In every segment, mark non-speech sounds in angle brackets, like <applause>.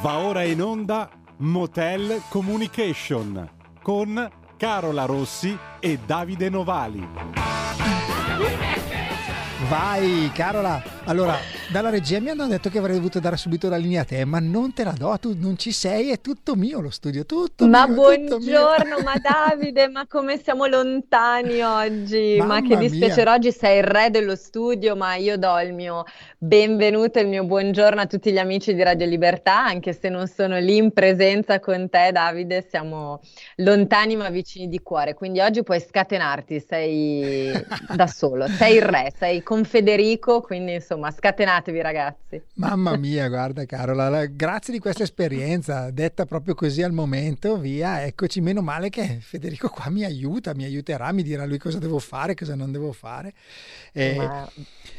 Va ora in onda Motel Communication con Carola Rossi e Davide Novali. Vai, Carola. Allora, dalla regia mi hanno detto che avrei dovuto dare subito la linea a te, ma non te la do, tu non ci sei, è tutto mio lo studio, tutto ma mio. buongiorno, ma <laughs> Davide, ma come siamo lontani oggi, Mamma ma che dispiacere, oggi sei il re dello studio, ma io do il mio benvenuto il mio buongiorno a tutti gli amici di Radio Libertà, anche se non sono lì in presenza con te Davide, siamo lontani ma vicini di cuore, quindi oggi puoi scatenarti, sei da solo, sei il re, sei con Federico, quindi insomma scatenatevi ragazzi. Mamma <laughs> mia, guarda Carola, grazie di questa esperienza, detta proprio così al momento, via, eccoci, meno male che Federico qua mi aiuta, mi aiuterà, mi dirà lui cosa devo fare, cosa non devo fare. E... Ma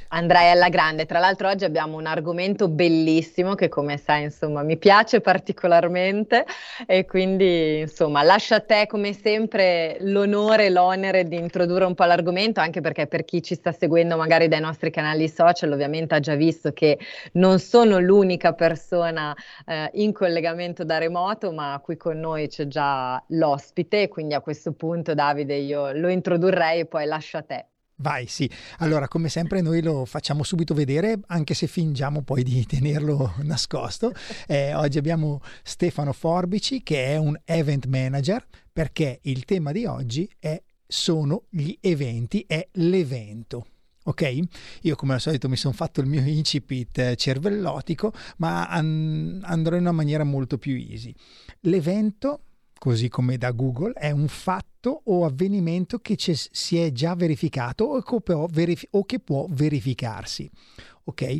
andrai alla grande. Tra l'altro oggi abbiamo un argomento bellissimo che come sai insomma mi piace particolarmente e quindi insomma lascio a te come sempre l'onore e l'onere di introdurre un po' l'argomento anche perché per chi ci sta seguendo magari dai nostri canali social ovviamente ha già visto che non sono l'unica persona eh, in collegamento da remoto ma qui con noi c'è già l'ospite quindi a questo punto Davide io lo introdurrei e poi lascio a te. Vai, sì. Allora, come sempre noi lo facciamo subito vedere, anche se fingiamo poi di tenerlo <laughs> nascosto. Eh, oggi abbiamo Stefano Forbici, che è un event manager, perché il tema di oggi è, sono gli eventi, è l'evento. Ok? Io come al solito mi sono fatto il mio incipit cervellotico, ma an- andrò in una maniera molto più easy. L'evento così come da Google, è un fatto o avvenimento che si è già verificato o che, può, verif- o che può verificarsi. Ok?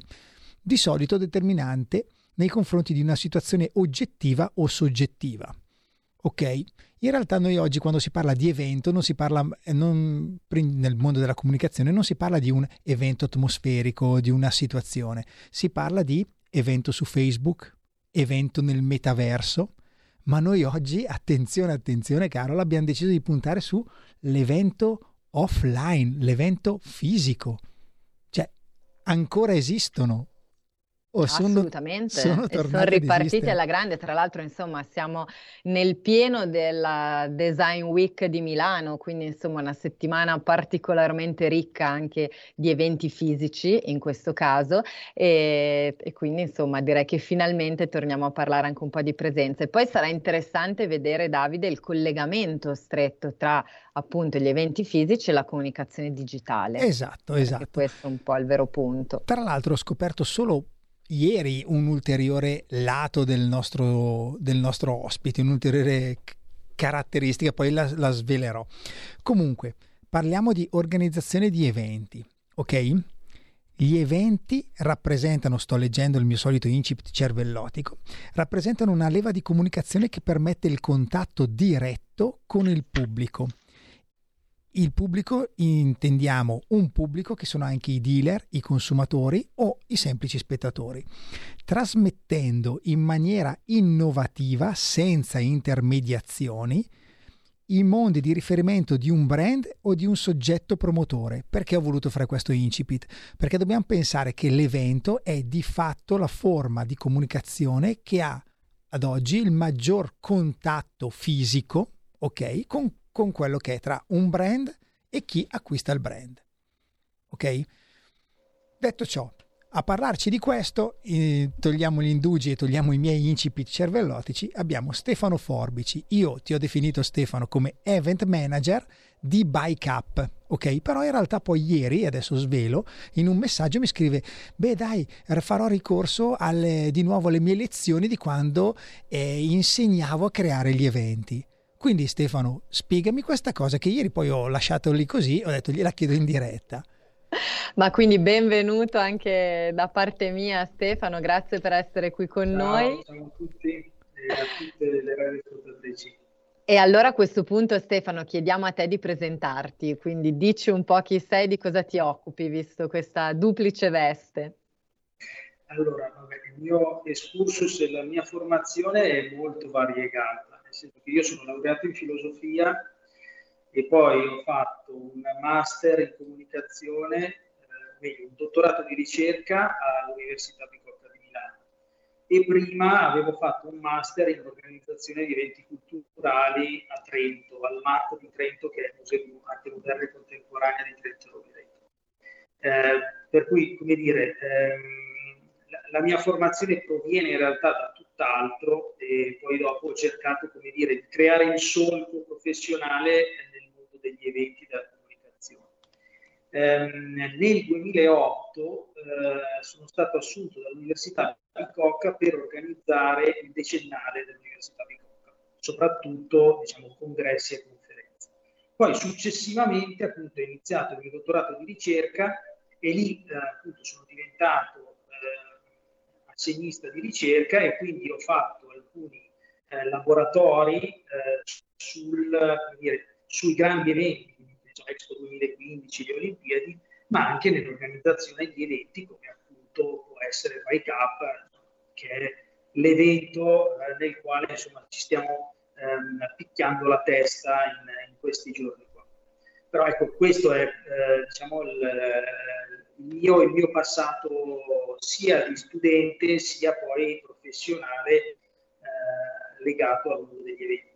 Di solito determinante nei confronti di una situazione oggettiva o soggettiva. Ok? In realtà noi oggi quando si parla di evento non si parla eh, non, nel mondo della comunicazione non si parla di un evento atmosferico, di una situazione, si parla di evento su Facebook, evento nel metaverso, ma noi oggi, <laughs> attenzione, attenzione Carol, abbiamo deciso di puntare sull'evento offline, l'evento fisico. Cioè, ancora esistono Oh, Assolutamente, sono, sono, sono ripartiti alla grande, tra l'altro insomma siamo nel pieno della Design Week di Milano, quindi insomma una settimana particolarmente ricca anche di eventi fisici in questo caso e, e quindi insomma direi che finalmente torniamo a parlare anche un po' di presenza e poi sarà interessante vedere Davide il collegamento stretto tra appunto gli eventi fisici e la comunicazione digitale. Esatto, esatto. Questo è un po' il vero punto. Tra l'altro ho scoperto solo ieri un ulteriore lato del nostro, del nostro ospite, un'ulteriore caratteristica, poi la, la svelerò. Comunque, parliamo di organizzazione di eventi, ok? Gli eventi rappresentano, sto leggendo il mio solito incipit cervellotico, rappresentano una leva di comunicazione che permette il contatto diretto con il pubblico il pubblico intendiamo un pubblico che sono anche i dealer, i consumatori o i semplici spettatori, trasmettendo in maniera innovativa, senza intermediazioni, i mondi di riferimento di un brand o di un soggetto promotore. Perché ho voluto fare questo incipit? Perché dobbiamo pensare che l'evento è di fatto la forma di comunicazione che ha ad oggi il maggior contatto fisico, ok, con con quello che è tra un brand e chi acquista il brand. Ok? Detto ciò, a parlarci di questo, eh, togliamo gli indugi e togliamo i miei incipit cervellotici, abbiamo Stefano Forbici. Io ti ho definito Stefano come event manager di Bike Up, ok? Però in realtà poi ieri, adesso svelo, in un messaggio mi scrive, beh dai, farò ricorso alle, di nuovo alle mie lezioni di quando eh, insegnavo a creare gli eventi. Quindi Stefano, spiegami questa cosa che ieri poi ho lasciato lì così, ho detto gliela chiedo in diretta. Ma quindi benvenuto anche da parte mia Stefano, grazie per essere qui con ciao, noi. Ciao a tutti e a tutte le radioascoltatrici. E allora a questo punto Stefano chiediamo a te di presentarti, quindi dici un po' chi sei, di cosa ti occupi, visto questa duplice veste. Allora, vabbè, il mio excursus e la mia formazione è molto variegata senso che io sono laureato in filosofia e poi ho fatto un master in comunicazione, eh, meglio, un dottorato di ricerca all'Università Bicocca di Milano. e prima avevo fatto un master in organizzazione di eventi culturali a Trento, al MAT di Trento, che è il Museo di Arte Moderna e Contemporanea di Trento Rovereto. Eh, per cui, come dire, ehm, la, la, mia formazione proviene in realtà da tutt'altro e poi dopo ho cercato, come dire, di creare il solco professionale nel mondo degli eventi della comunicazione. Ehm, nel 2008 eh, sono stato assunto dall'Università Bicocca per organizzare il decennale dell'Università Bicocca, soprattutto diciamo, congressi e conferenze. Poi successivamente appunto, ho iniziato il mio dottorato di ricerca e lì eh, appunto, sono diventato assegnista di ricerca e quindi ho fatto alcuni eh, laboratori eh, sul, dire, sui grandi eventi, diciamo, Expo 2015, le Olimpiadi, ma anche nell'organizzazione di eventi come appunto può essere Wake Up, che è l'evento eh, nel quale insomma, ci stiamo ehm, picchiando la testa in, in, questi giorni. Però ecco, questo è eh, diciamo, il, mio, il, mio, passato sia di studente sia poi professionale eh, legato al mondo degli eventi.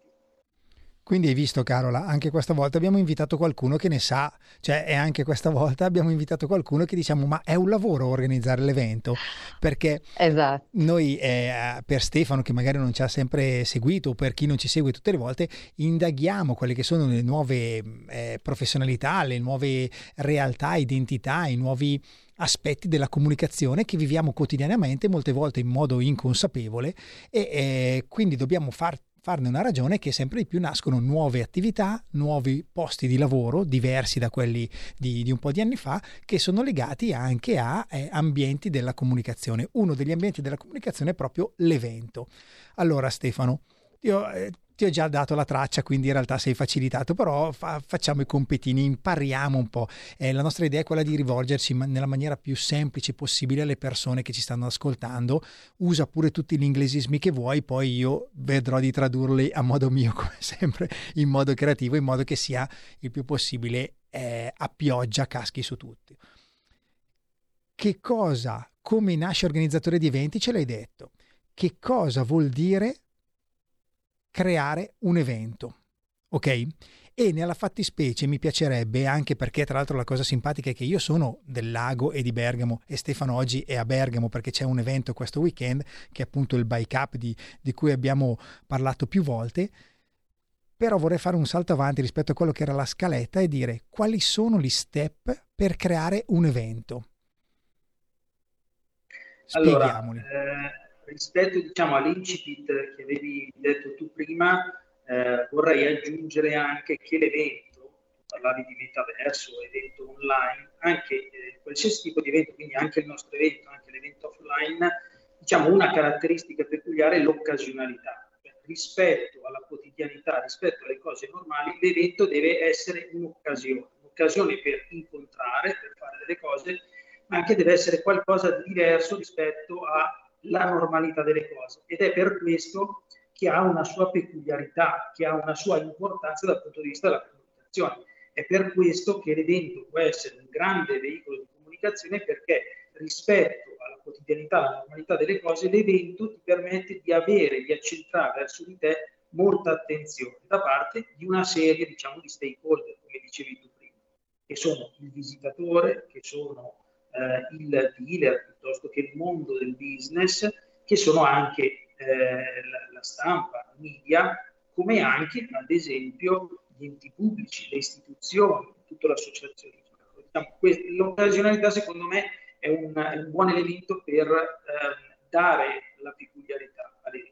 Quindi hai visto Carola, anche questa volta abbiamo invitato qualcuno che ne sa, cioè e anche questa volta abbiamo invitato qualcuno che diciamo ma è un lavoro organizzare l'evento, perché esatto. noi eh, per Stefano che magari non ci ha sempre seguito o per chi non ci segue tutte le volte, indaghiamo quelle che sono le nuove eh, professionalità, le nuove realtà, identità, i nuovi aspetti della comunicazione che viviamo quotidianamente, molte volte in modo inconsapevole e eh, quindi dobbiamo far farne una ragione che sempre di più nascono nuove attività, nuovi posti di lavoro diversi da quelli di, di un po' di anni fa, che sono legati anche a eh, ambienti della comunicazione. Uno degli ambienti della comunicazione è proprio l'evento. Allora Stefano, io eh, ti ho già dato la traccia, quindi in realtà sei facilitato, però fa, facciamo i competini, impariamo un po'. Eh, la nostra idea è quella di rivolgersi nella maniera più semplice possibile alle persone che ci stanno ascoltando. Usa pure tutti gli inglesismi che vuoi, poi io vedrò di tradurli a modo mio, <laughs> come sempre, in modo creativo, in modo che sia il più possibile eh, a pioggia, caschi su tutti. Che cosa, come nasce organizzatore di eventi, ce l'hai detto. Che cosa vuol dire creare un evento. Ok? E nella fattispecie mi piacerebbe, anche perché tra l'altro la cosa simpatica è che io sono del lago e di Bergamo e Stefano oggi è a Bergamo perché c'è un evento questo weekend che è appunto il Bike Up di, di cui abbiamo parlato più volte, però vorrei fare un salto avanti rispetto a quello che era la scaletta e dire quali sono gli step per creare un evento. Allora, eh rispetto diciamo, all'incipit che avevi detto prima, eh, vorrei aggiungere anche che l'evento, parlavi di metaverso, evento online, anche eh, qualsiasi tipo di evento, quindi anche il nostro evento, anche l'evento offline, diciamo una caratteristica peculiare è l'occasionalità. Cioè, rispetto alla quotidianità, rispetto alle cose normali, l'evento deve essere un'occasione, un'occasione per incontrare, per fare delle cose, ma anche deve essere qualcosa di diverso rispetto a la normalità delle cose ed è per questo che ha una sua peculiarità, che ha una sua importanza dal punto di vista della comunicazione. È per questo che l'evento può essere un grande veicolo di comunicazione perché rispetto alla quotidianità, alla normalità delle cose, l'evento ti permette di avere, di accentrare verso di te molta attenzione da parte di una serie, diciamo, di stakeholder, come dicevi tu prima, che sono il visitatore, che sono eh, il dealer piuttosto che il mondo del business, che sono anche eh, la, stampa, i media, come anche ad esempio gli enti pubblici, le istituzioni, tutto l'associazionismo. Diciamo, l'occasionalità secondo me è un, è un buon elemento per eh, dare la peculiarità all'evento.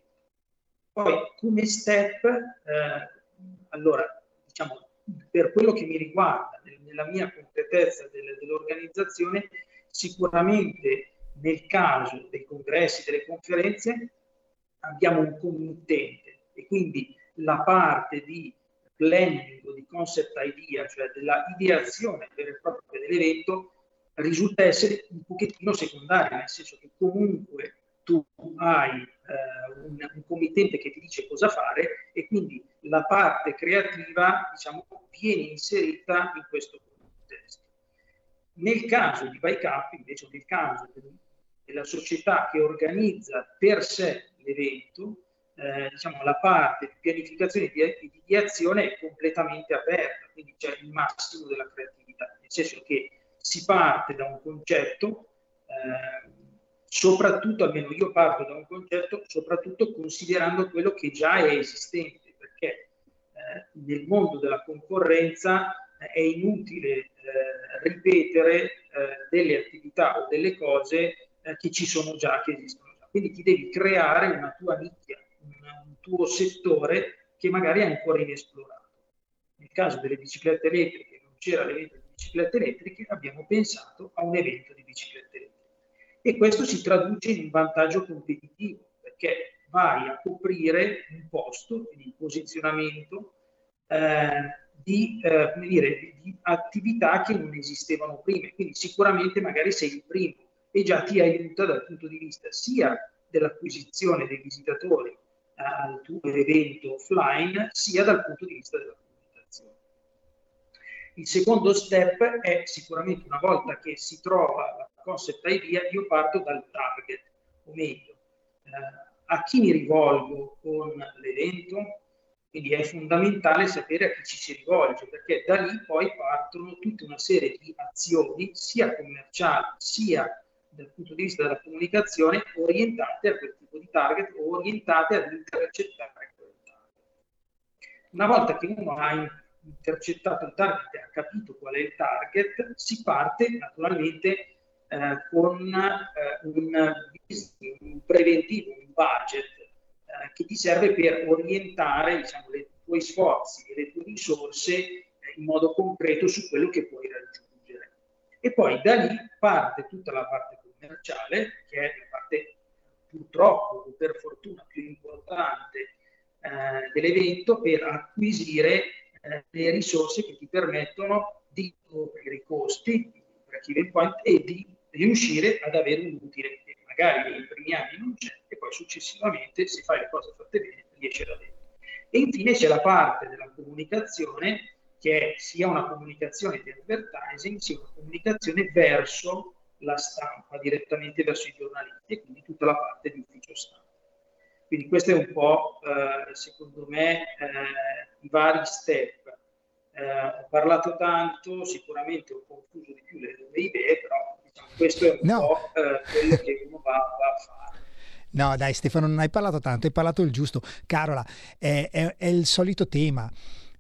Poi come step, eh, allora diciamo per quello che mi riguarda, nella mia completezza del, dell'organizzazione, Sicuramente nel caso dei congressi, delle conferenze, abbiamo un committente e quindi la parte di planning o di concept idea, cioè della ideazione vera e propria dell'evento, risulta essere un pochettino secondaria, nel senso che comunque tu hai eh, un, un, committente che ti dice cosa fare e quindi la parte creativa diciamo, viene inserita in questo nel caso di Bike Up, invece, nel caso e la società che organizza per sé l'evento, eh, diciamo, la parte di pianificazione di, di, azione è completamente aperta, quindi c'è il massimo della creatività, nel senso che si parte da un concetto, eh, soprattutto, almeno io parto da un concetto, soprattutto considerando quello che già è esistente, perché eh, nel mondo della concorrenza eh, è inutile eh, ripetere eh, delle attività o delle cose che ci sono già, che esistono. Quindi ti devi creare una tua nicchia, un, un tuo settore che magari è ancora inesplorato. Nel caso delle biciclette elettriche non c'era l'evento di biciclette elettriche, abbiamo pensato a un evento di biciclette elettriche. E questo si traduce in un vantaggio competitivo, perché vai a coprire un posto, quindi il posizionamento eh, di, eh, dire, di, attività che non esistevano prima. Quindi sicuramente magari sei il primo e già ti aiuta dal punto di vista sia dell'acquisizione dei visitatori eh, al tuo evento offline, sia dal punto di vista della comunicazione. Il secondo step è sicuramente una volta che si trova la concept idea, io parto dal target, o meglio, eh, a chi mi rivolgo con l'evento, quindi è fondamentale sapere a chi ci si rivolge, perché da lì poi partono tutta una serie di azioni, sia commerciali, sia dal punto di vista della comunicazione, orientate a quel tipo di target o orientate ad intercettare quel target. Una volta che uno ha intercettato il target e ha capito qual è il target, si parte naturalmente eh, con eh, un, un preventivo, un budget eh, che ti serve per orientare diciamo, i tuoi sforzi e le tue risorse eh, in modo concreto su quello che puoi raggiungere. E poi da lì parte tutta la parte commerciale, che è la parte purtroppo o per fortuna più importante eh, dell'evento, per acquisire eh, le risorse che ti permettono di coprire i costi, point, e di riuscire ad avere un utile magari nei primi anni non c'è e poi successivamente se fai le cose fatte bene riesci ad avere. E infine c'è la parte della comunicazione che è sia una comunicazione di advertising sia una comunicazione verso la stampa, direttamente verso i giornalisti e quindi tutta la parte di ufficio stampa. Quindi questo è un po', eh, secondo me, eh, i vari step. Eh, ho parlato tanto, sicuramente ho confuso di più le, le idee, però questo è un no. po' eh, quello che uno va, va, a fare. No, dai Stefano, non hai parlato tanto, hai parlato il giusto. Carola, è, è, è il solito tema.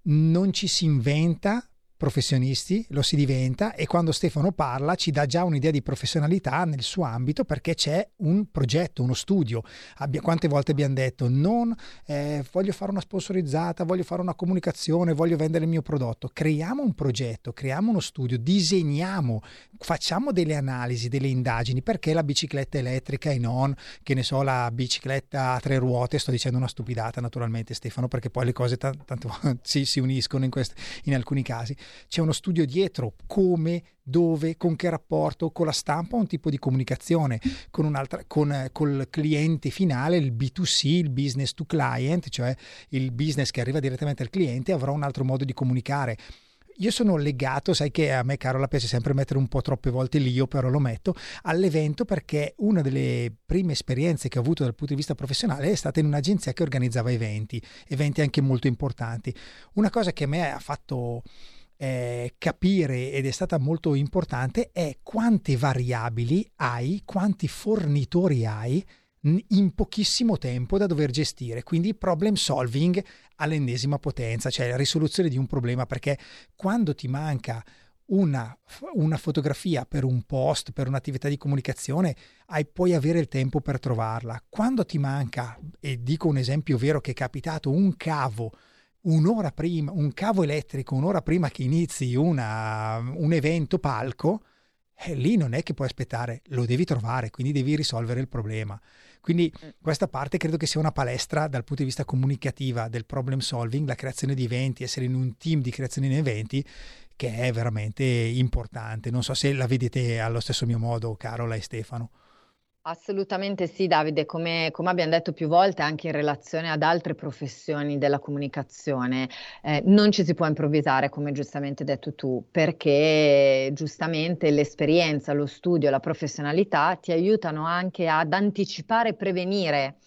Non ci si inventa professionisti, lo si diventa e quando Stefano parla ci dà già un'idea di professionalità nel suo ambito perché c'è un progetto, uno studio. Abbia, quante volte abbiamo detto non eh, voglio fare una sponsorizzata, voglio fare una comunicazione, voglio vendere il mio prodotto. Creiamo un progetto, creiamo uno studio, disegniamo, facciamo delle analisi, delle indagini perché la bicicletta elettrica e non, che ne so, la bicicletta a tre ruote, sto dicendo una stupidata naturalmente Stefano perché poi le cose t- tanto <laughs> si, si uniscono in, quest- in alcuni casi c'è uno studio dietro, come, dove, con che rapporto, con la stampa un tipo di comunicazione, con, un'altra, con col cliente finale, il B2C, il business to client, cioè il business che arriva direttamente al cliente, avrà un altro modo di comunicare io sono legato, sai che a me Carola piace sempre mettere un po' troppe volte l'io, però lo metto, all'evento perché una delle prime esperienze che ho avuto dal punto di vista professionale è stata in un'agenzia che organizzava eventi, eventi anche molto importanti. Una cosa che a me ha fatto eh, capire ed è stata molto importante è quante variabili hai, quanti fornitori hai in pochissimo tempo da dover gestire, quindi problem solving all'ennesima potenza, cioè la risoluzione di un problema, perché quando ti manca una, una, fotografia per un post, per un'attività di comunicazione, hai, puoi avere il tempo per trovarla. Quando ti manca, e dico un esempio vero che è capitato, un cavo un'ora prima, un cavo elettrico un'ora prima che inizi una, un evento palco, eh, lì non è che puoi aspettare, lo devi trovare, quindi devi risolvere il problema. Quindi mm. questa parte credo che sia una palestra dal punto di vista comunicativa del problem solving, la creazione di eventi, essere in un team di creazione di eventi che è veramente importante. Non so se la vedete allo stesso mio modo, Carola e Stefano. Assolutamente sì, Davide, come, come, abbiamo detto più volte anche in relazione ad altre professioni della comunicazione, eh, non ci si può improvvisare, come giustamente detto tu, perché giustamente l'esperienza, lo studio, la professionalità ti aiutano anche ad anticipare e prevenire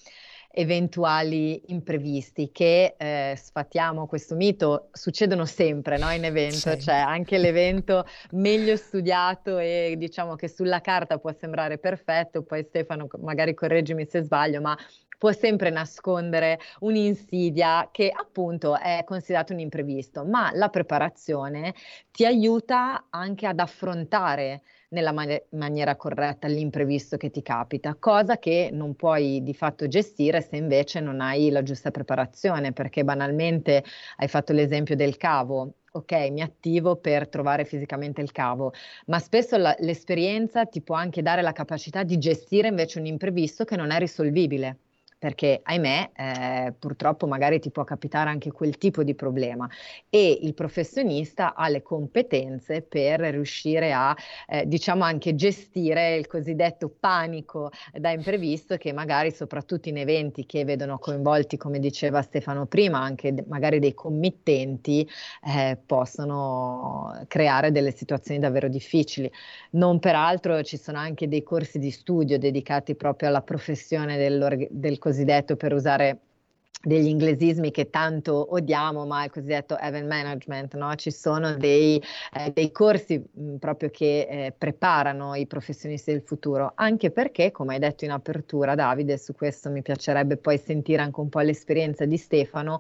eventuali imprevisti che eh, sfatiamo questo mito, succedono sempre no, in evento, sì. cioè anche l'evento <laughs> meglio studiato e diciamo che sulla carta può sembrare perfetto, poi Stefano magari correggimi se sbaglio, ma può sempre nascondere un'insidia che appunto è considerato un imprevisto, ma la preparazione ti aiuta anche ad affrontare nella man- maniera corretta l'imprevisto che ti capita, cosa che non puoi di fatto gestire se invece non hai la giusta preparazione, perché banalmente hai fatto l'esempio del cavo. Ok, mi attivo per trovare fisicamente il cavo, ma spesso la- l'esperienza ti può anche dare la capacità di gestire invece un imprevisto che non è risolvibile perché ahimè eh, purtroppo magari ti può capitare anche quel tipo di problema. E il professionista ha le competenze per riuscire a eh, diciamo anche gestire il cosiddetto panico da imprevisto che magari soprattutto in eventi che vedono coinvolti come diceva Stefano prima anche d- magari dei committenti eh, possono creare delle situazioni davvero difficili. Non peraltro ci sono anche dei corsi di studio dedicati proprio alla professione del cosiddetto cosiddetto per usare degli inglesismi che tanto odiamo, ma il cosiddetto event management, no? ci sono dei, eh, dei corsi mh, proprio che eh, preparano i professionisti del futuro, anche perché, come hai detto in apertura Davide, su questo mi piacerebbe poi sentire anche un po' l'esperienza di Stefano,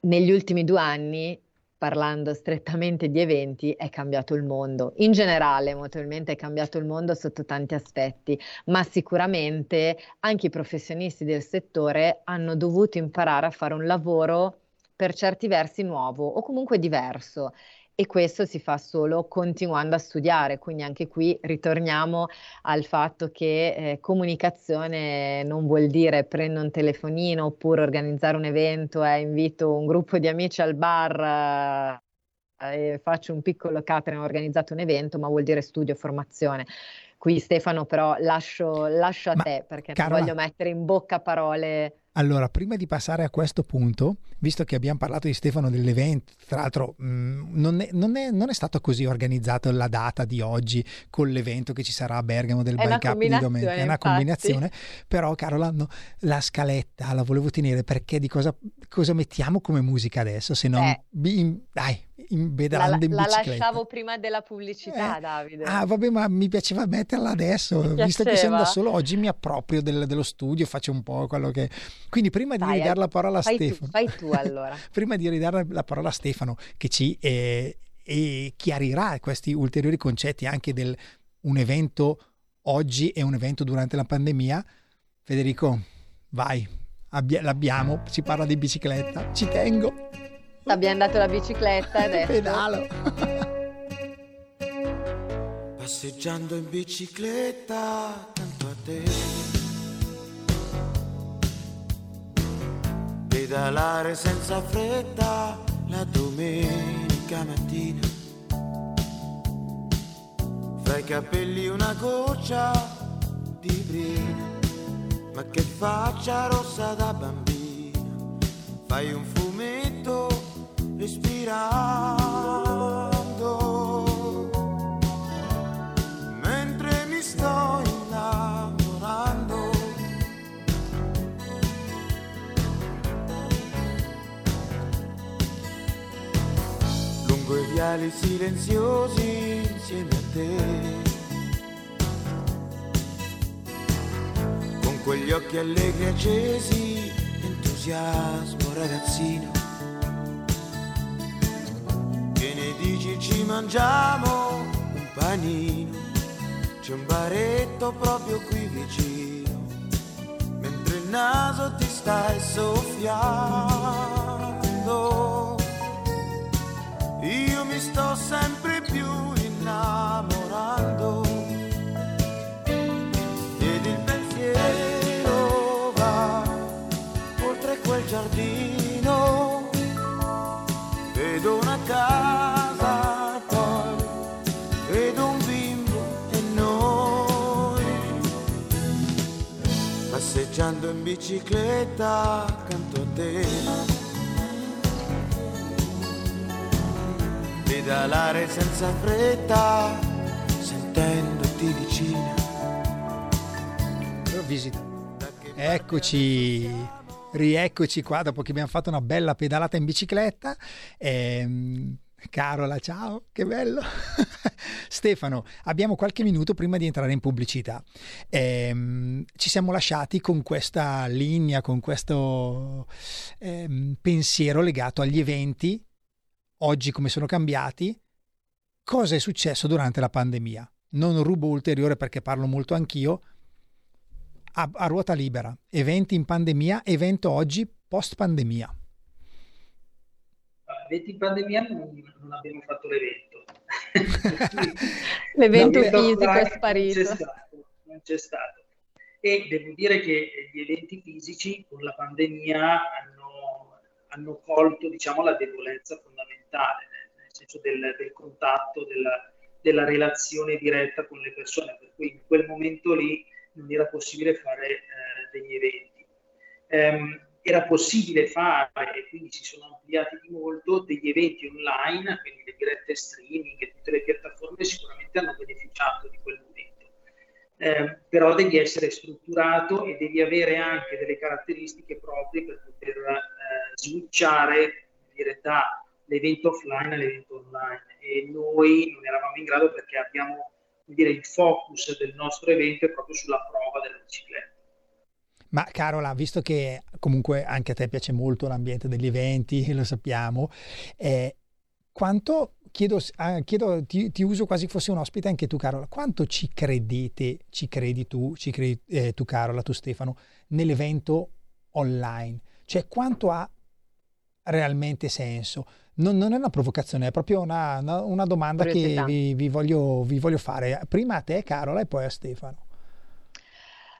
negli ultimi due anni parlando strettamente di eventi, è cambiato il mondo. In generale, emotivamente è cambiato il mondo sotto tanti aspetti, ma sicuramente anche i professionisti del settore hanno dovuto imparare a fare un lavoro per certi versi nuovo o comunque diverso e questo si fa solo continuando a studiare, quindi anche qui ritorniamo al fatto che eh, comunicazione non vuol dire prendo un telefonino oppure organizzare un evento e invito un gruppo di amici al bar eh, e faccio un piccolo catering, ho organizzato un evento, ma vuol dire studio formazione. Qui Stefano però lascio, lascio a ma, te perché Carola, non voglio mettere in bocca parole allora, prima di passare a questo punto, visto che abbiamo parlato di Stefano dell'evento, tra l'altro mm, non, è, non, è, non, è, stato così organizzato la data di oggi con l'evento che ci sarà a Bergamo del Bike Up di domenica, è una infatti. combinazione, però Carola no, la scaletta la volevo tenere perché di cosa, cosa mettiamo come musica adesso, se non... Eh. Dai, in bedante in bicicletta. La lasciavo prima della pubblicità, eh, Davide. Ah, vabbè, ma mi piaceva metterla adesso, visto che sono da solo oggi mi approprio del, dello studio, faccio un po' quello che... Quindi prima di ridare la parola a Stefano... Tu, fai tu allora. <laughs> prima di ridare la parola a Stefano, che ci eh, eh, chiarirà questi ulteriori concetti anche del un evento oggi e un evento durante la pandemia, Federico, vai, abbia, l'abbiamo, si parla di bicicletta, ci tengo. Abbiamo dato la bicicletta <laughs> adesso. Pedalo. Passeggiando in bicicletta tanto a te. Pedalare senza fretta la domenica mattina. Fra i capelli una goccia di brina, ma che faccia rossa da bambina. Fai un fumetto respirando mentre mi sto innamorando. Lungo i viali silenziosi insieme a te. Con quegli occhi allegri accesi, entusiasmo ragazzino dici ci mangiamo un panino, c'è un baretto proprio qui vicino, mentre il naso ti stai soffiando. Passeggiando in bicicletta accanto a te. Pedalare senza fretta, sentendoti. Visita. Eccoci, rieccoci qua dopo che abbiamo fatto una bella pedalata in bicicletta. Ehm, Carola, ciao, che bello. <laughs> Stefano, abbiamo qualche minuto prima di entrare in pubblicità. Ehm, ci siamo lasciati con questa linea, con questo ehm, pensiero legato agli eventi, oggi come sono cambiati, cosa è successo durante la pandemia. Non rubo ulteriore perché parlo molto anch'io. A, a ruota libera, eventi in pandemia, evento oggi post pandemia in pandemia non, non abbiamo fatto l'evento. <laughs> l'evento fisico è sparito. Non c'è, stato, non c'è stato. E devo dire che gli eventi fisici con la pandemia hanno, hanno colto diciamo, la debolezza fondamentale, nel senso del, del contatto, della, della, relazione diretta con le persone, per cui in quel momento lì non era possibile fare eh, degli eventi. Um, era possibile fare, e quindi si sono ampliati di molto, degli eventi online, quindi le dirette streaming e tutte le piattaforme sicuramente hanno beneficiato di quel momento. Eh, però devi essere strutturato e devi avere anche delle caratteristiche proprie per poter eh, switchare dire, dall'evento offline all'evento online e noi non eravamo in grado perché abbiamo dire, il focus del nostro evento è proprio sulla prova della bicicletta. Ma Carola, visto che comunque anche a te piace molto l'ambiente degli eventi, <laughs> lo sappiamo, eh, quanto, chiedo, ah, chiedo ti, ti, uso quasi fosse un ospite anche tu Carola, quanto ci credete, ci credi tu, ci credi eh, tu Carola, tu Stefano, nell'evento online? Cioè quanto ha realmente senso? Non, non, è una provocazione, è proprio una, una, una domanda che vi, vi, voglio, vi voglio fare. Prima a te Carola e poi a Stefano.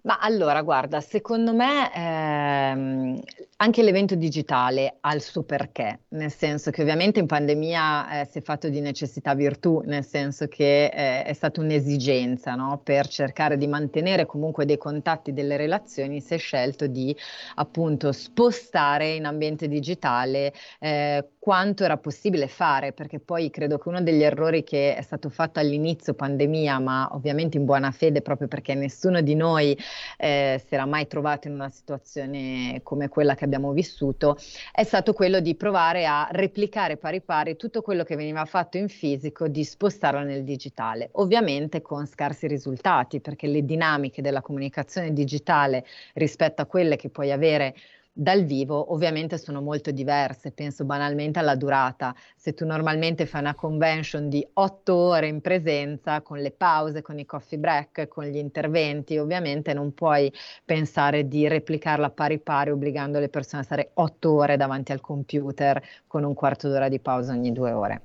Ma allora, guarda, secondo me ehm, anche l'evento digitale ha il suo perché, nel senso che ovviamente in pandemia eh, si è fatto di necessità virtù, nel senso che eh, è stata un'esigenza no? per cercare di mantenere comunque dei contatti, delle relazioni, si è scelto di appunto spostare in ambiente digitale eh, quanto era possibile fare, perché poi credo che uno degli errori che è stato fatto all'inizio pandemia, ma ovviamente in buona fede proprio perché nessuno di noi eh, si era mai trovato in una situazione come quella che abbiamo vissuto, è stato quello di provare a replicare pari pari tutto quello che veniva fatto in fisico, di spostarlo nel digitale, ovviamente con scarsi risultati, perché le dinamiche della comunicazione digitale rispetto a quelle che puoi avere dal vivo ovviamente sono molto diverse, penso banalmente alla durata. Se tu normalmente fai una convention di otto ore in presenza, con le pause, con i coffee break, con gli interventi, ovviamente non puoi pensare di replicarla pari pari obbligando le persone a stare otto ore davanti al computer con un quarto d'ora di pausa ogni due ore.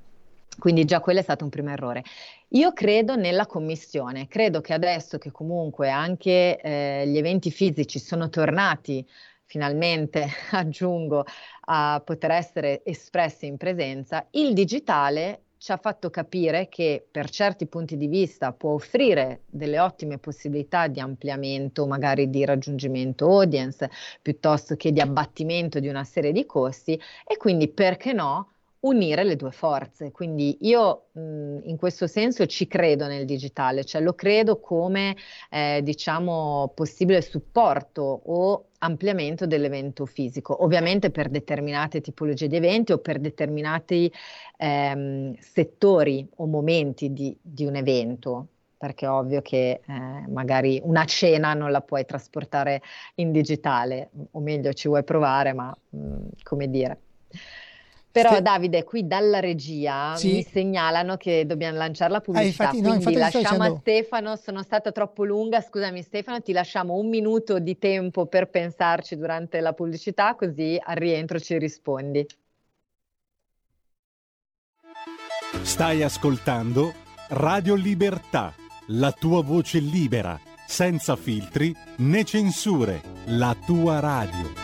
Quindi già quello è stato un primo errore. Io credo nella commissione, credo che adesso che comunque anche eh, gli eventi fisici sono tornati finalmente <laughs> aggiungo a poter essere espresse in presenza, il digitale ci ha fatto capire che per certi punti di vista può offrire delle ottime possibilità di ampliamento, magari di raggiungimento audience, piuttosto che di abbattimento di una serie di costi e quindi perché no unire le due forze. Quindi io mh, in questo senso ci credo nel digitale, cioè lo credo come eh, diciamo possibile supporto o ampliamento dell'evento fisico, ovviamente per determinate tipologie di eventi o per determinati ehm, settori o momenti di, di, un evento, perché è ovvio che eh, magari una cena non la puoi trasportare in digitale, o meglio ci vuoi provare, ma mh, come dire. Però Ste... Davide, qui dalla regia sì. mi segnalano che dobbiamo lanciare la pubblicità, ah, infatti, no, quindi lasciamo dicendo... a Stefano, sono stata troppo lunga, scusami Stefano, ti lasciamo un minuto di tempo per pensarci durante la pubblicità, così al rientro ci rispondi. Stai ascoltando Radio Libertà, la tua voce libera, senza filtri né censure, la tua radio.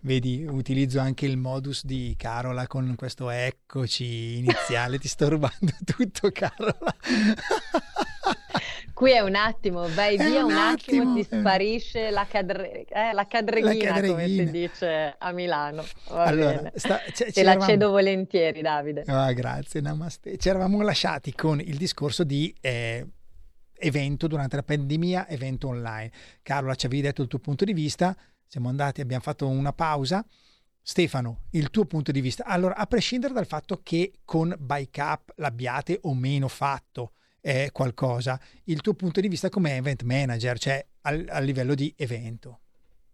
vedi, utilizzo anche il modus di Carola con questo eccoci iniziale, ti sto rubando <laughs> tutto Carola. Qui è un attimo, vai È via un un, attimo, attimo, ti sparisce la, cadre- eh, la cadreghina, La come si cadreghina. dice a Milano. Va Allora, sta- Te la cedo volentieri, Davide. Ah, grazie, namaste. Ci eravamo lasciati con il discorso di eh, evento durante la pandemia, evento online. Carola ci avevi detto il tuo punto di vista, siamo andati, abbiamo fatto una pausa. Stefano, il tuo punto di vista. Allora, a prescindere dal fatto che con Bike Up l'abbiate o meno fatto eh, qualcosa, il tuo punto di vista come event manager, cioè a livello di evento,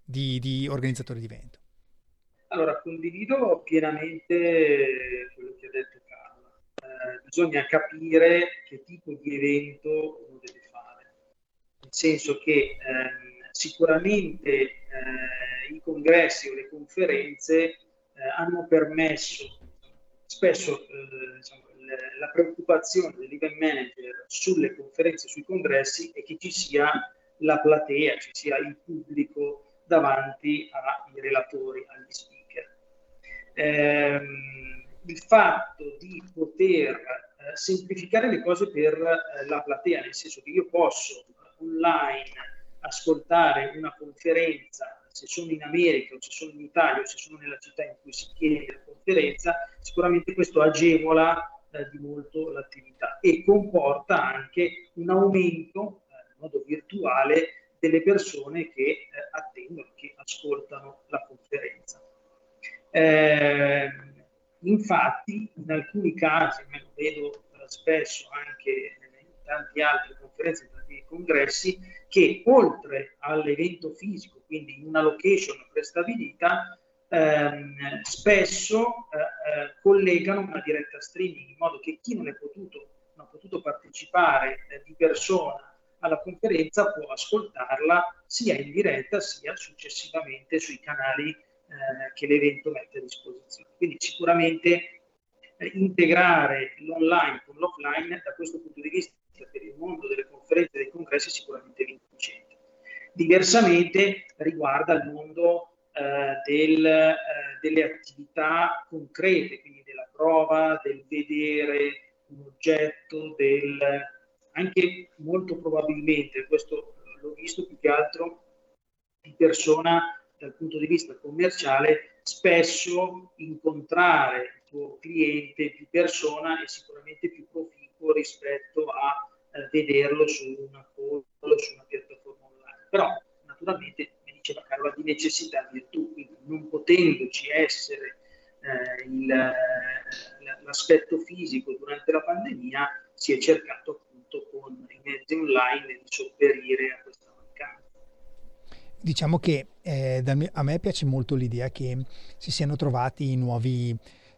di, di organizzatore di evento. Allora, condivido pienamente quello che ha detto Carla. Eh, bisogna capire che tipo di evento uno deve fare. Nel senso che ehm, sicuramente eh, i congressi o le conferenze eh, hanno permesso spesso eh, diciamo, la preoccupazione dell'event manager sulle conferenze, sui congressi è che ci sia la platea, ci sia il pubblico davanti ai relatori, agli speaker. Ehm, il fatto di poter eh, semplificare le cose per eh, la platea, nel senso che io posso eh, online ascoltare una conferenza, se sono in America o se sono in Italia o se sono nella città in cui si chiede la conferenza, sicuramente questo agevola eh, di molto l'attività e comporta anche un aumento eh, in modo virtuale delle persone che eh, attendono, che ascoltano la conferenza. Eh, infatti, in alcuni casi, me lo vedo eh, spesso anche in tanti altri conferenze, in tanti congressi, che oltre all'evento fisico, quindi in una location prestabilita, ehm, spesso eh, eh, collegano una diretta streaming in modo che chi non è potuto, non ha potuto partecipare eh, di persona alla conferenza può ascoltarla sia in diretta sia successivamente sui canali eh, che l'evento mette a disposizione. Quindi sicuramente eh, integrare l'online con l'offline da questo punto di vista per il mondo delle conferenze e dei congressi è sicuramente vincente. Diversamente riguarda il mondo eh, del, eh, delle attività concrete, quindi della prova, del vedere un oggetto, del, anche molto probabilmente, questo l'ho visto più che altro di persona dal punto di vista commerciale, spesso incontrare il tuo cliente di persona è sicuramente più proficuo rispetto a eh, vederlo su una call su una piattaforma online. Però naturalmente, mi diceva Carola, di necessità virtù, quindi non potendoci essere eh, il, l'aspetto fisico durante la pandemia, si è cercato appunto con i mezzi online di sopperire a questa mancanza. Diciamo che eh, a me piace molto l'idea che si siano trovati nuovi,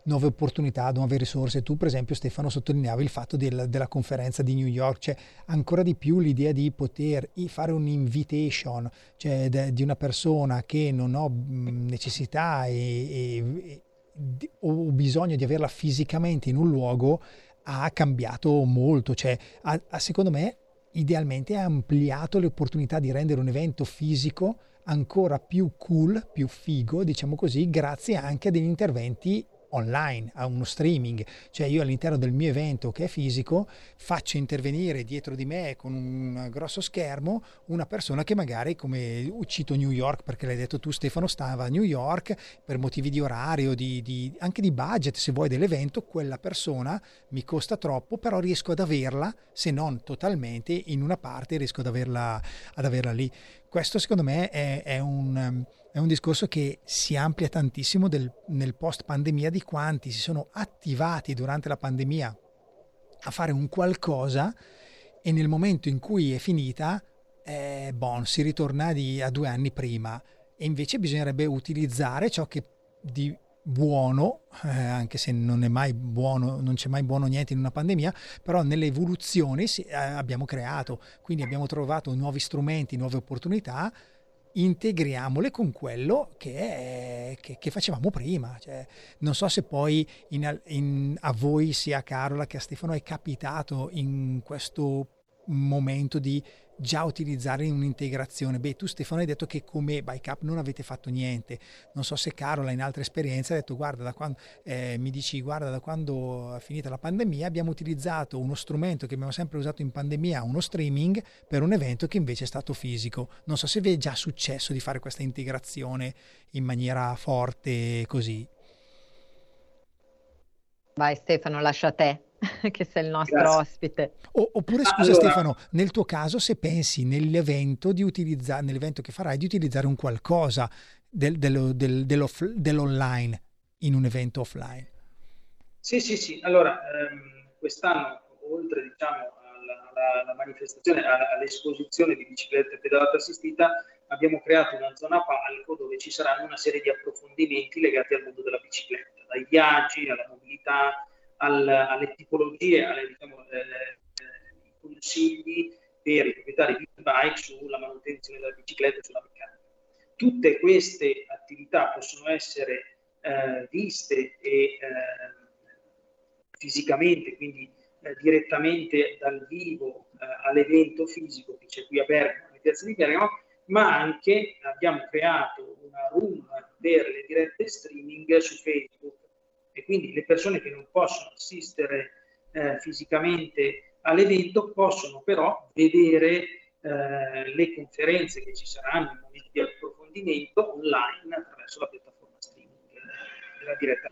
nuove opportunità, nuove risorse. Tu, per esempio, Stefano, sottolineavi il fatto del, della conferenza di New York, cioè ancora di più l'idea di poter fare un invitation, cioè de, di una persona che non ho necessità e, e, e, o bisogno di averla fisicamente in un luogo, ha cambiato molto. Cioè, ha, ha, secondo me, idealmente ha ampliato le opportunità di rendere un evento fisico ancora più cool, più figo, diciamo così, grazie anche a degli interventi online, a uno streaming, cioè io all'interno del mio evento che è fisico faccio intervenire dietro di me con un grosso schermo una persona che magari, come cito New York perché l'hai detto tu Stefano, stava a New York per motivi di orario, di, di, anche di budget se vuoi dell'evento, quella persona mi costa troppo, però riesco ad averla, se non totalmente, in una parte riesco ad averla, ad averla lì. Questo secondo me è, è un è un discorso che si amplia tantissimo del, nel post pandemia di quanti si sono attivati durante la pandemia a fare un qualcosa e nel momento in cui è finita, eh, bon, si ritorna di, a due anni prima. E invece bisognerebbe utilizzare ciò che di buono, eh, anche se non è mai buono, non c'è mai buono niente in una pandemia, però nelle evoluzioni sì, eh, abbiamo creato, quindi abbiamo trovato nuovi strumenti, nuove opportunità integriamole con quello che, è, che, che facevamo prima. Cioè, non so se poi in, in, a voi, sia a Carola che a Stefano, è capitato in questo momento di già utilizzare in un'integrazione. Beh, tu Stefano hai detto che come bike up non avete fatto niente. Non so se Carola in altre esperienze ha detto guarda, da quando, eh, mi dici guarda da quando è finita la pandemia abbiamo utilizzato uno strumento che abbiamo sempre usato in pandemia, uno streaming, per un evento che invece è stato fisico. Non so se vi è già successo di fare questa integrazione in maniera forte così. Vai Stefano, lascia a te. <laughs> che sei il nostro Grazie. ospite. O, oppure scusa allora... Stefano, nel tuo caso se pensi nell'evento, di utilizzare, nell'evento che farai di utilizzare un qualcosa del, dello, del, dell'online in un evento offline. Sì, sì, sì. Allora, ehm, quest'anno, oltre diciamo, alla, alla, alla manifestazione, alla, all'esposizione di biciclette pedalata assistita, abbiamo creato una zona palco dove ci saranno una serie di approfondimenti legati al mondo della bicicletta, dai viaggi alla mobilità, al, alle tipologie, alle diciamo, eh, consigli per i proprietari di bike sulla manutenzione della bicicletta e sulla meccanica. Tutte queste attività possono essere eh, viste e, eh, fisicamente, quindi eh, direttamente dal vivo eh, all'evento fisico che c'è qui a Bergamo, in piazza di Bergamo, ma anche abbiamo creato una room per le dirette streaming su Facebook e quindi le persone che non possono assistere eh, fisicamente all'evento possono però vedere eh, le conferenze che ci saranno, i momenti di approfondimento online attraverso la piattaforma streaming eh, della diretta.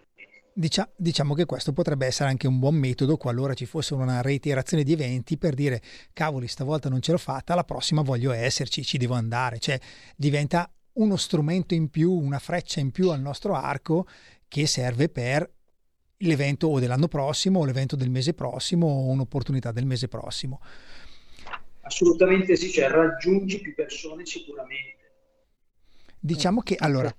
Dicia, diciamo che questo potrebbe essere anche un buon metodo qualora ci fosse una reiterazione di eventi per dire cavoli stavolta non ce l'ho fatta, la prossima voglio esserci, ci devo andare, cioè diventa uno strumento in più, una freccia in più al nostro arco che serve per l'evento o dell'anno prossimo o l'evento del mese prossimo o un'opportunità del mese prossimo. Assolutamente sì, cioè raggiungi più persone sicuramente. Diciamo che allora,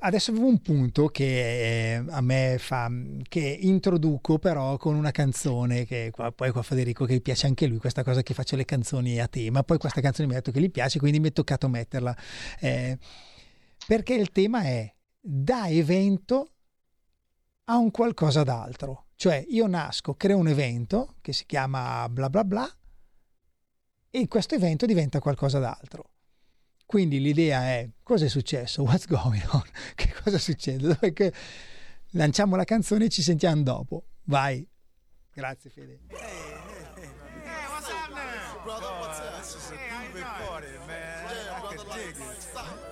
adesso avevo un punto che eh, a me fa, che introduco però con una canzone che qua, poi qua Federico che piace anche lui, questa cosa che faccio le canzoni a tema, poi questa canzone mi ha detto che gli piace, quindi mi è toccato metterla. Eh, perché il tema è da evento a un qualcosa d'altro. Cioè io nasco, creo un evento che si chiama bla bla bla e questo evento diventa qualcosa d'altro. Quindi l'idea è cosa è successo? What's going on? <laughs> Che cosa succede? Perché <laughs> lanciamo la canzone e ci sentiamo dopo. Vai. Grazie Fede. Hey, hey, hey. hey what's up now? Brother, what's up? This is a groovy party, man. I can dig it.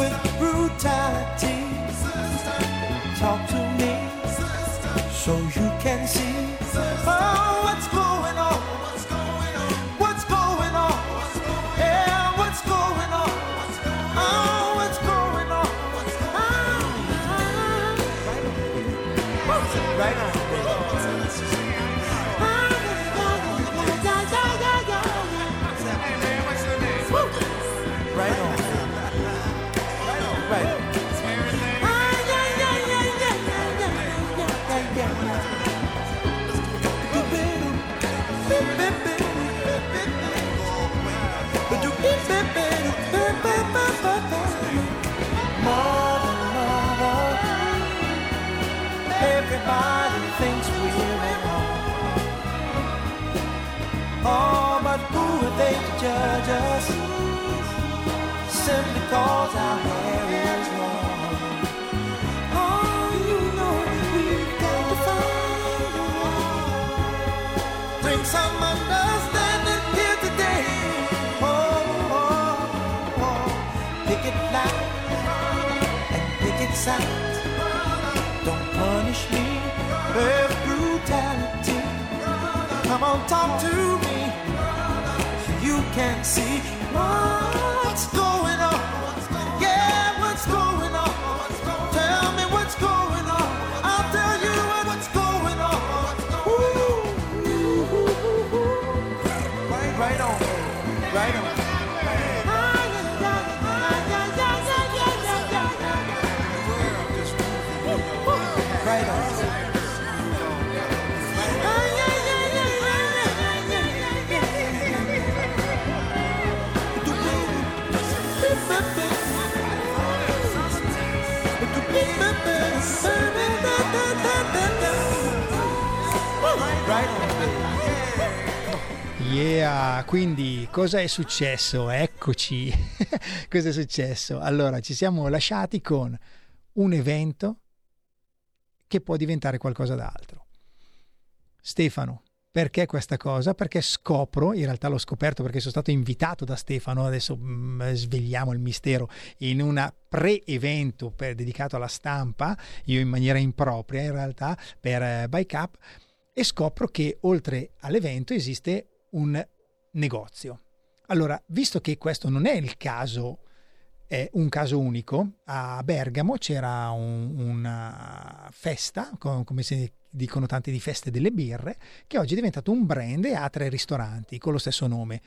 with brutality. Talk to me so you can see everybody thinks we're at home. Oh, but who are they to judge us? Simply cause our hair is long. Oh, you know we've got to find. Bring some understanding here today. Oh, oh, oh. Pick it loud and pick it sound. Talk to me you can't see what's going on. Yeah, quindi cosa è successo? Eccoci, <laughs> cosa è successo? Allora, ci siamo lasciati con un evento che può diventare qualcosa d'altro. Stefano, perché questa cosa? Perché scopro, in realtà l'ho scoperto perché sono stato invitato da Stefano, adesso mm, svegliamo il mistero, in un pre-evento per- dedicato alla stampa, io in maniera impropria in realtà, per eh, Bike Up, e scopro che oltre all'evento esiste un negozio. Allora, visto che questo non è il caso, è un caso unico, a Bergamo c'era un- una festa, co- come si dicono tanti di feste delle birre, che oggi è diventato un brand e ha tre ristoranti con lo stesso nome.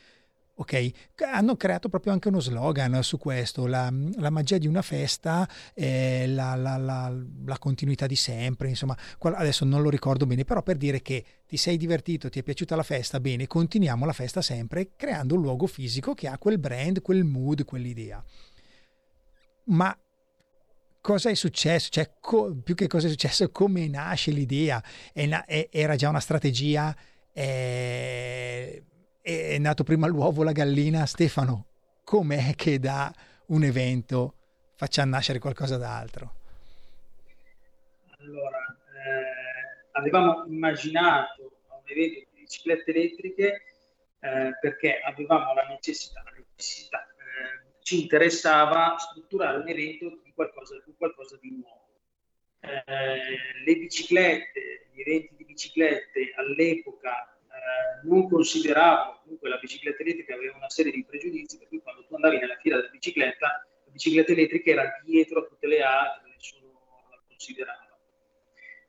Ok, hanno creato proprio anche uno slogan su questo, la, la magia di una festa, eh, la, la- la- continuità di sempre, insomma, adesso non lo ricordo bene, però per dire che ti sei divertito, ti è piaciuta la festa, bene, continuiamo la festa sempre creando un luogo fisico che ha quel brand, quel mood, quell'idea. Ma cosa è successo? Cioè, co- più che cosa è successo, come nasce l'idea? È è- era già una strategia? È, è nato prima l'uovo la gallina? Stefano, com'è che da un evento faccia nascere qualcosa d'altro? Allora, eh, avevamo immaginato un evento di biciclette elettriche eh, perché avevamo la necessità, la necessità, eh, ci interessava strutturare un evento di qualcosa, di qualcosa di nuovo. Eh, le biciclette, gli eventi di biciclette all'epoca non consideravano, comunque la bicicletta elettrica aveva una serie di pregiudizi, per cui quando tu andavi nella fila della bicicletta, la bicicletta elettrica era dietro a tutte le altre, nessuno la considerava.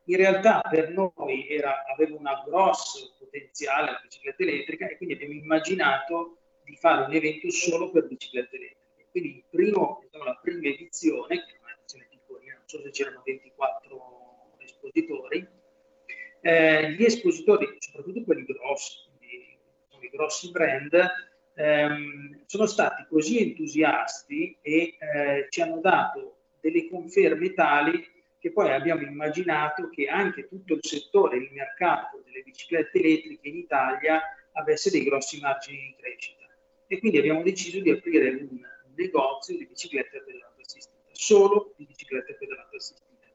In realtà per noi era, aveva un grosso potenziale la bicicletta elettrica e quindi abbiamo immaginato di fare un evento solo per biciclette elettriche. Quindi primo, diciamo, la prima edizione, che è una edizione piccolina, non so se c'erano 24 espositori, eh, gli espositori, soprattutto quelli grossi, quindi, i grossi brand, ehm, sono stati così entusiasti e eh, ci hanno dato delle conferme tali che poi abbiamo immaginato che anche tutto il settore, il mercato delle biciclette elettriche in Italia avesse dei grossi margini di crescita. E quindi abbiamo deciso di aprire un, negozio di biciclette a pedalata assistita, solo di biciclette a pedalata assistita.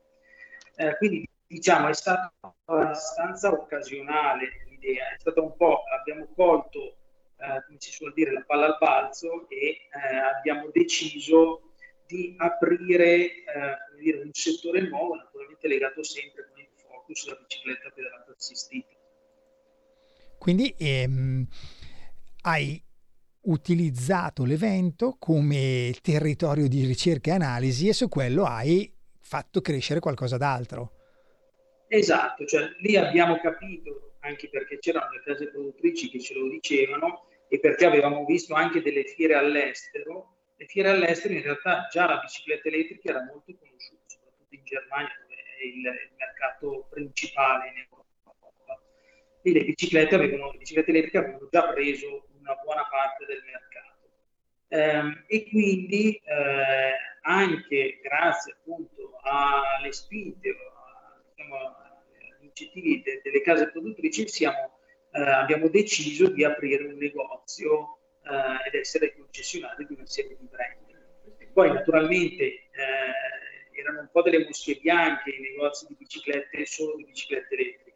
Eh, quindi diciamo è stata abbastanza occasionale l'idea, è stata un po', abbiamo colto eh, come si suol dire, la palla al balzo e eh, abbiamo deciso di aprire eh, dire, un settore nuovo, naturalmente legato sempre con il focus sulla bicicletta pedalata assistita. Quindi ehm, hai utilizzato l'evento come territorio di ricerca e analisi e su quello hai fatto crescere qualcosa d'altro. Esatto, cioè lì abbiamo capito, anche perché c'erano le case produttrici che ce lo dicevano e perché avevamo visto anche delle fiere all'estero, le fiere all'estero in realtà già la bicicletta elettrica era molto conosciuta, soprattutto in Germania dove è il, mercato principale in Europa. E le biciclette, avevano, le biciclette elettriche avevano già preso una buona parte del mercato. Eh, e quindi eh, anche grazie appunto alle spinte, diciamo, agli incentivi de, delle case produttrici, siamo, eh, abbiamo deciso di aprire un negozio eh, ed essere concessionario di una serie di brand. Poi naturalmente eh, erano un po' delle mosche bianche i negozi di biciclette solo di biciclette elettriche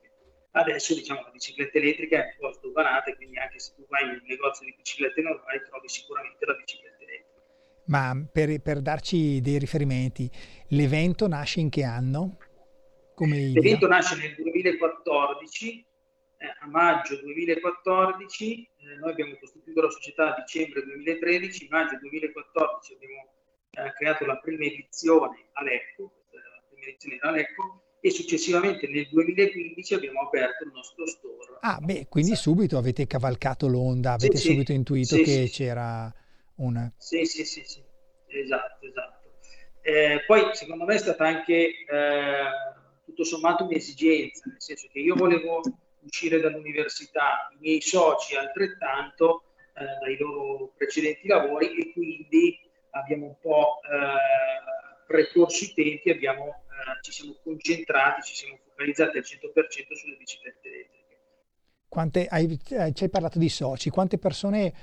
Adesso diciamo la bicicletta elettrica è un po' sdoganata, quindi anche se tu vai in un negozio di biciclette normali trovi sicuramente la bicicletta elettrica. Ma per, per darci dei riferimenti, l'evento nasce in che anno? Come l'evento nasce nel 2014, eh, a maggio 2014, eh, noi abbiamo costituito la società a dicembre 2013, maggio 2014 abbiamo eh, creato la prima edizione all'ECO, la prima edizione all'ECO e successivamente nel 2015 abbiamo aperto il nostro store. Ah, beh, quindi subito avete cavalcato l'onda, avete sì, subito intuito sì, che sì, c'era una... Sì, sì, sì, sì, esatto, esatto. Eh, poi secondo me è stata anche eh, tutto sommato un'esigenza, nel senso che io volevo uscire dall'università, i miei soci altrettanto eh, dai loro precedenti lavori e quindi abbiamo un po' eh, precorso i tempi, abbiamo ci siamo concentrati, ci siamo focalizzati al 100% sulle biciclette elettriche. Quante, hai, eh, ci hai parlato di soci, quante persone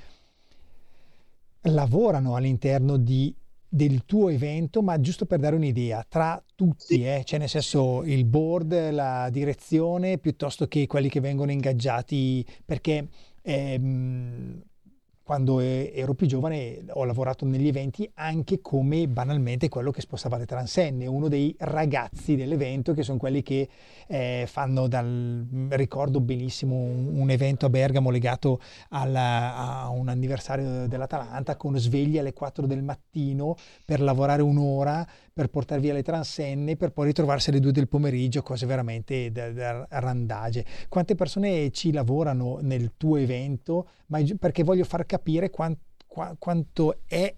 lavorano all'interno di, del tuo evento, ma giusto per dare un'idea, tra tutti, eh, cioè nel senso il board, la direzione, piuttosto che quelli che vengono ingaggiati, perché ehm, quando ero più giovane ho lavorato negli eventi anche come banalmente quello che spostava le transenne, uno dei ragazzi dell'evento che sono quelli che eh, fanno dal ricordo benissimo un, un evento a Bergamo legato alla, a un anniversario dell'Atalanta con svegli alle 4 del mattino per lavorare un'ora per portare via le transenne per poi ritrovarsi alle 2 del pomeriggio, cose veramente da, da randage. Quante persone ci lavorano nel tuo evento? Ma perché voglio far capire quant, quanto è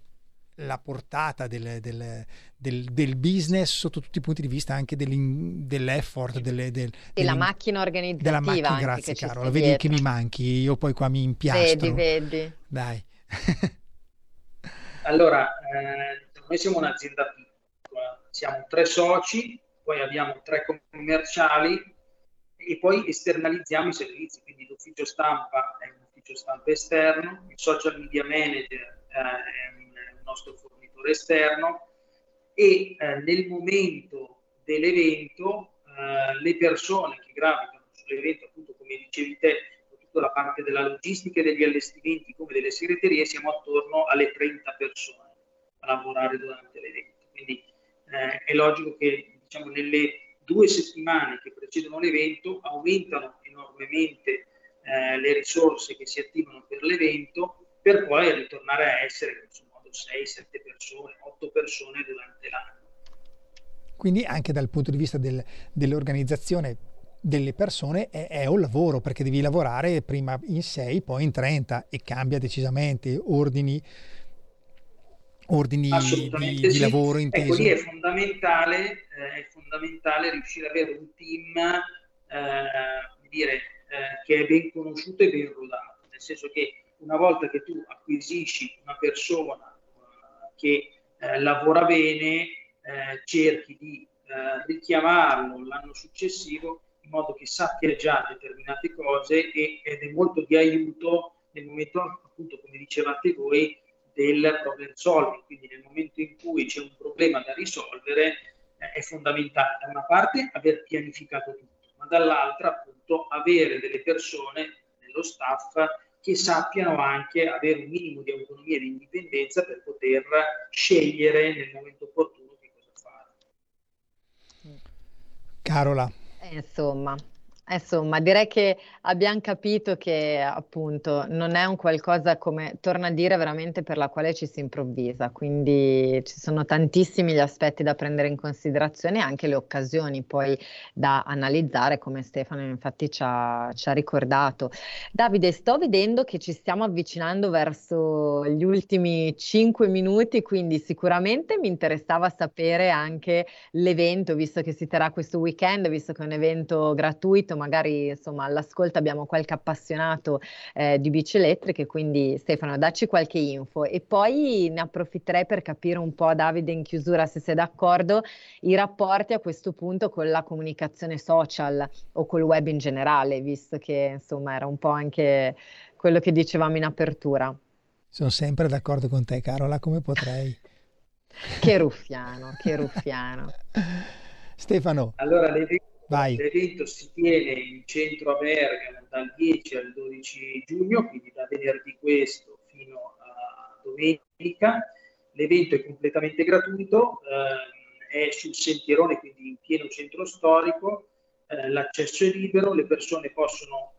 la portata del, del, del, del, business sotto tutti i punti di vista, anche dell'effort. Delle, del, e la macchina organizzativa. Della macchina, grazie caro, la vedi che mi manchi, io poi qua mi impiastro. Vedi, vedi. Dai. allora, eh, noi siamo un'azienda piccola, siamo tre soci, poi abbiamo tre commerciali e poi esternalizziamo i servizi, quindi l'ufficio stampa è un ufficio stampa esterno, il social media manager eh, è nostro fornitore esterno e eh, nel momento dell'evento eh, le persone che gravitano sull'evento, appunto come dicevi te, tutta la parte della logistica e degli allestimenti come delle segreterie, siamo attorno alle 30 persone a lavorare durante l'evento. Quindi eh, è logico che diciamo, nelle due settimane che precedono l'evento aumentano enormemente eh, le risorse che si attivano per l'evento per poi ritornare a essere insomma, 6-7 persone, 8 persone durante l'anno. Quindi anche dal punto di vista del, dell'organizzazione delle persone è, è, un lavoro perché devi lavorare prima in 6, poi in 30 e cambia decisamente ordini, ordini di, di, lavoro inteso. Ecco, lì è fondamentale, eh, è fondamentale riuscire ad avere un team eh, dire, eh, che è ben conosciuto e ben rodato, nel senso che una volta che tu acquisisci una persona che eh, lavora bene, eh, cerchi di eh, richiamarlo l'anno successivo in modo che sappia già determinate cose e, ed è molto di aiuto nel momento, appunto, come dicevate voi, del problem solving, quindi nel momento in cui c'è un problema da risolvere eh, è fondamentale da una parte aver pianificato tutto, ma dall'altra appunto avere delle persone nello staff che sappiano anche avere un minimo di autonomia e di indipendenza per poter scegliere nel momento opportuno che cosa fare. Carola. Eh, insomma, Insomma, direi che abbiamo capito che appunto non è un qualcosa come, torna a dire, veramente per la quale ci si improvvisa, quindi ci sono tantissimi gli aspetti da prendere in considerazione e anche le occasioni poi da analizzare, come Stefano infatti ci ha, ci ha ricordato. Davide, sto vedendo che ci stiamo avvicinando verso gli ultimi cinque minuti, quindi sicuramente mi interessava sapere anche l'evento, visto che si terrà questo weekend, visto che è un evento gratuito magari insomma all'ascolto abbiamo qualche appassionato eh, di bici elettriche, quindi Stefano dacci qualche info e poi ne approfitterei per capire un po' Davide in chiusura se sei d'accordo i rapporti a questo punto con la comunicazione social o col web in generale, visto che insomma era un po' anche quello che dicevamo in apertura. Sono sempre d'accordo con te Carola, come potrei? <laughs> che ruffiano, che ruffiano. <laughs> Stefano. Allora, l'evento Vai. L'evento si tiene in centro a Bergamo dal 10 al 12 giugno, quindi da venerdì questo fino a domenica. L'evento è completamente gratuito, eh, è sul sentierone, quindi in pieno centro storico, eh, l'accesso è libero, le persone possono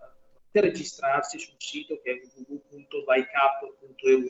eh, registrarsi sul sito che è www.bikeup.eu,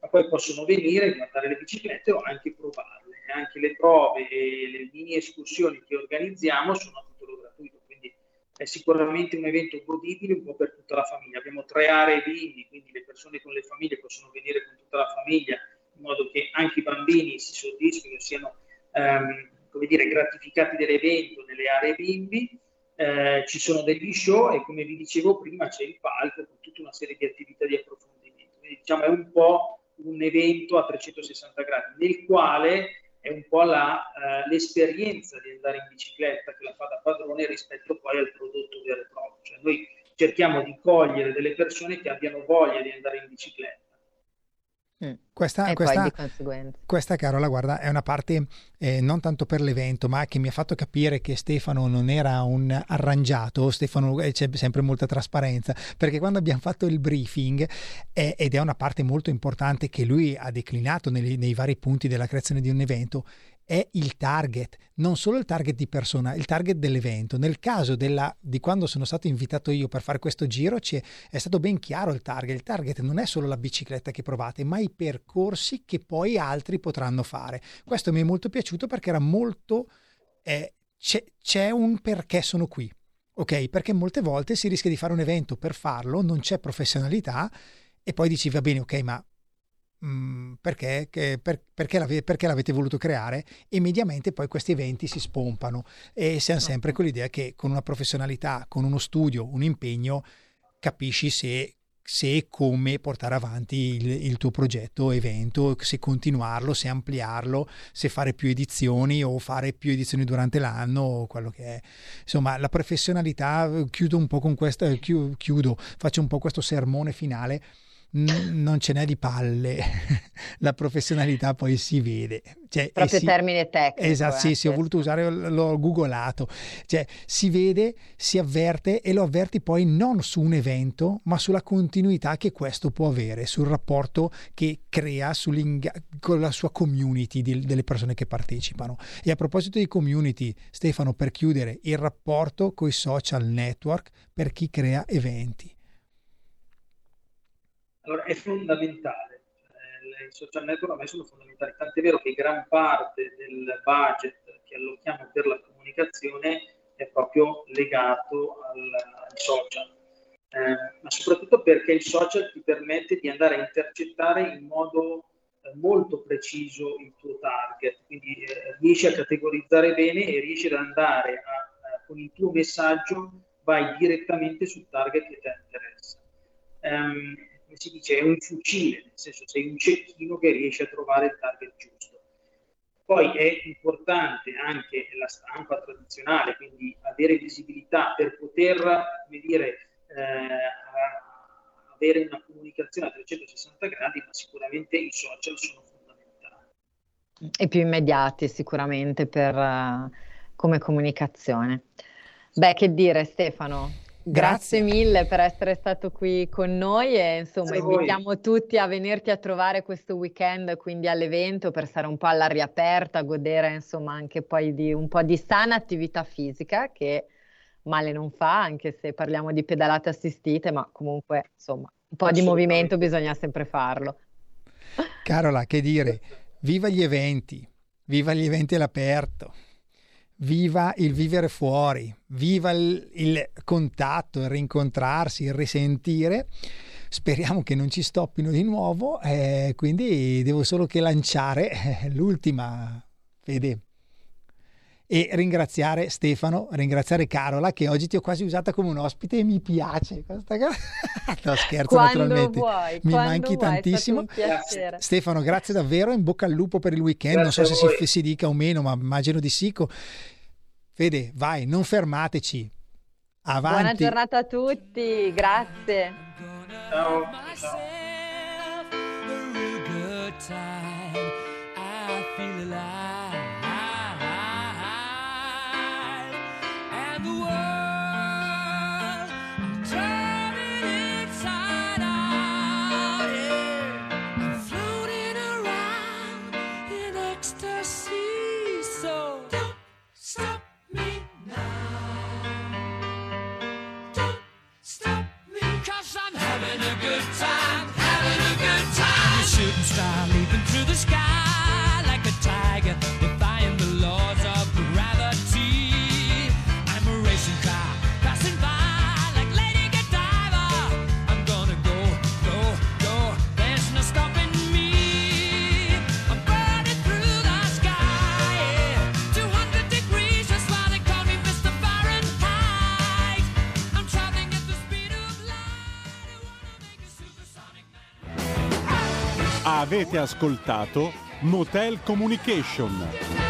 ma poi possono venire, guardare le biciclette o anche provarle anche le prove e le mini escursioni che organizziamo sono a titolo gratuito, quindi è sicuramente un evento godibile un po' per tutta la famiglia. Abbiamo tre aree bimbi, quindi le persone con le famiglie possono venire con tutta la famiglia in modo che anche i bambini si soddisfino siano ehm, come dire, gratificati dell'evento nelle aree bimbi. Eh, ci sono degli show e come vi dicevo prima c'è il palco con tutta una serie di attività di approfondimento. Quindi diciamo è un po' un evento a 360 gradi nel quale è un po' la, uh, l'esperienza di andare in bicicletta che la fa da padrone rispetto poi al prodotto vero e proprio. Cioè noi cerchiamo di cogliere delle persone che abbiano voglia di andare in bicicletta. Questa, questa, questa, Carola, guarda, è una parte eh, non tanto per l'evento, ma che mi ha fatto capire che Stefano non era un arrangiato, Stefano eh, c'è sempre molta trasparenza, perché quando abbiamo fatto il briefing, eh, ed è una parte molto importante che lui ha declinato nei, nei vari punti della creazione di un evento, è il target, non solo il target di persona, il target dell'evento. Nel caso della, di quando sono stato invitato io per fare questo giro è stato ben chiaro il target. Il target non è solo la bicicletta che provate, ma i percorsi che poi altri potranno fare. Questo mi è molto piaciuto perché era molto... Eh, c'è, c'è un perché sono qui. Ok, perché molte volte si rischia di fare un evento per farlo, non c'è professionalità e poi dici va bene, ok, ma Mm, perché, che, per, perché, l'ave, perché, l'avete voluto creare e mediamente poi questi eventi si spompano e siamo sempre con l'idea che con una professionalità, con uno studio, un impegno, capisci se se e come portare avanti il, il, tuo progetto evento, se continuarlo, se ampliarlo, se fare più edizioni o fare più edizioni durante l'anno o quello che è. Insomma, la professionalità, chiudo un po' con questa, chiudo, faccio un po' questo sermone finale non ce n'è di palle, <laughs> la professionalità poi si vede. Cioè, Proprio si, termine tecnico. Esatto, sì, sì, ho voluto usare, l'ho googolato. Cioè, si vede, si avverte e lo avverti poi non su un evento, ma sulla continuità che questo può avere, sul rapporto che crea con la sua community di, delle persone che partecipano. E a proposito di community, Stefano, per chiudere, il rapporto con i social network per chi crea eventi. Allora, è fondamentale. Eh, I social network me sono fondamentali, tant'è vero che gran parte del budget che allochiamo per la comunicazione è proprio legato al, al social. Eh, ma soprattutto perché il social ti permette di andare a intercettare in modo eh, molto preciso il tuo target, quindi eh, riesci a categorizzare bene e riesci ad andare a, con il tuo messaggio, vai direttamente sul target che ti interessa. Um, come si dice, è un fucile, nel senso sei un cecchino che riesce a trovare il target giusto. Poi è importante anche la stampa tradizionale, quindi avere visibilità per poter, come dire, eh, avere una comunicazione a 360 gradi, ma sicuramente i social sono fondamentali. E più immediati sicuramente per, uh, come comunicazione. Beh, che dire Stefano, Grazie mille per essere stato qui con noi e insomma invitiamo tutti a venirti a trovare questo weekend quindi all'evento per stare un po' all'aria aperta, godere insomma anche poi di un po' di sana attività fisica che male non fa anche se parliamo di pedalate assistite ma comunque insomma un po' di movimento bisogna sempre farlo. Carola, che dire, viva gli eventi, viva gli eventi all'aperto, viva il vivere fuori, viva il, il contatto, il rincontrarsi, il risentire. Speriamo che non ci stoppino di nuovo, eh, quindi devo solo che lanciare eh, l'ultima, Fede. E ringraziare Stefano, ringraziare Carola che oggi ti ho quasi usata come un ospite e mi piace questa cosa. <laughs> No, scherzo Quando naturalmente. vuoi, mi manchi vuoi, tantissimo. un piacere. Stefano, grazie davvero, in bocca al lupo per il weekend, Grazie non so se si, si dica o meno, ma immagino di sì. Co- Fede, vai, non fermateci. Avanti. Buona giornata a tutti, grazie. Ciao. ciao. time. I feel alive. The sky Avete ascoltato Motel Communication.